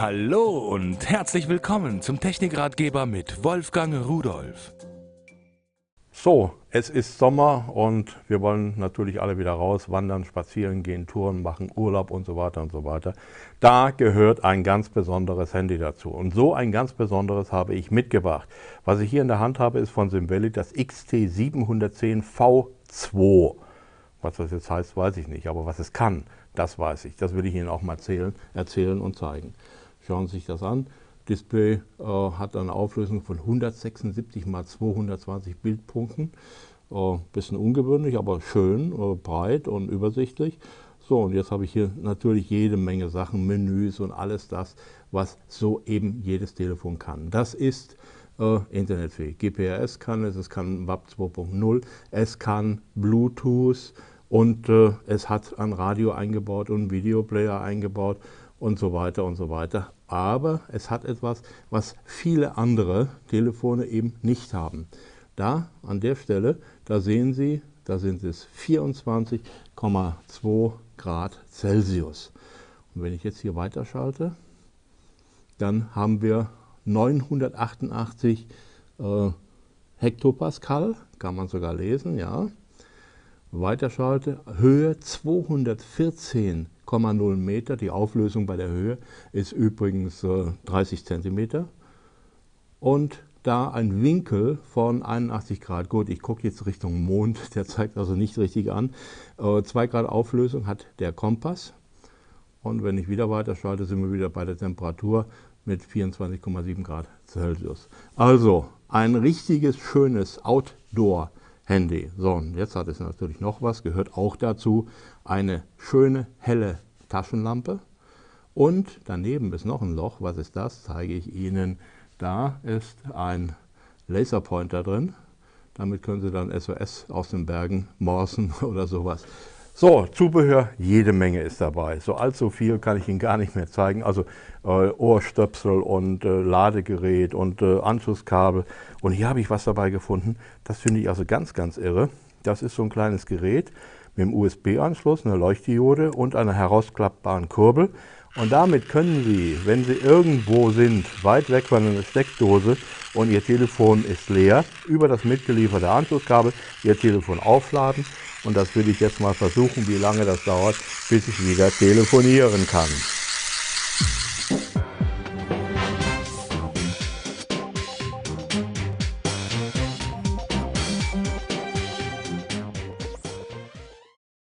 Hallo und herzlich willkommen zum Technikratgeber mit Wolfgang Rudolf. So, es ist Sommer und wir wollen natürlich alle wieder raus, wandern, spazieren gehen, Touren machen, Urlaub und so weiter und so weiter. Da gehört ein ganz besonderes Handy dazu. Und so ein ganz besonderes habe ich mitgebracht. Was ich hier in der Hand habe, ist von Symbelli das XT710V2. Was das jetzt heißt, weiß ich nicht, aber was es kann, das weiß ich. Das will ich Ihnen auch mal erzählen, erzählen und zeigen. Schauen Sie sich das an. Display äh, hat eine Auflösung von 176 x 220 Bildpunkten. Äh, bisschen ungewöhnlich, aber schön, äh, breit und übersichtlich. So, und jetzt habe ich hier natürlich jede Menge Sachen, Menüs und alles das, was so eben jedes Telefon kann. Das ist äh, internetfähig. GPRS kann es, es kann WAP 2.0, es kann Bluetooth und äh, es hat ein Radio eingebaut und einen Videoplayer eingebaut und so weiter und so weiter. Aber es hat etwas, was viele andere Telefone eben nicht haben. Da, an der Stelle, da sehen Sie, da sind es 24,2 Grad Celsius. Und wenn ich jetzt hier weiterschalte, dann haben wir 988 äh, Hektopascal, kann man sogar lesen, ja. Weiterschalte, Höhe 214 0,0 Meter. Die Auflösung bei der Höhe ist übrigens äh, 30 Zentimeter. Und da ein Winkel von 81 Grad. Gut, ich gucke jetzt Richtung Mond, der zeigt also nicht richtig an. 2 äh, Grad Auflösung hat der Kompass. Und wenn ich wieder weiter schalte, sind wir wieder bei der Temperatur mit 24,7 Grad Celsius. Also ein richtiges, schönes Outdoor Handy. So, und jetzt hat es natürlich noch was, gehört auch dazu, eine schöne helle Taschenlampe. Und daneben ist noch ein Loch. Was ist das? Zeige ich Ihnen. Da ist ein Laserpointer drin. Damit können Sie dann SOS aus den Bergen morsen oder sowas. So, Zubehör, jede Menge ist dabei. So allzu viel kann ich Ihnen gar nicht mehr zeigen. Also äh, Ohrstöpsel und äh, Ladegerät und äh, Anschlusskabel. Und hier habe ich was dabei gefunden. Das finde ich also ganz, ganz irre. Das ist so ein kleines Gerät mit einem USB-Anschluss, einer Leuchtdiode und einer herausklappbaren Kurbel. Und damit können Sie, wenn Sie irgendwo sind, weit weg von einer Steckdose und Ihr Telefon ist leer, über das mitgelieferte Anschlusskabel Ihr Telefon aufladen und das will ich jetzt mal versuchen, wie lange das dauert, bis ich wieder telefonieren kann.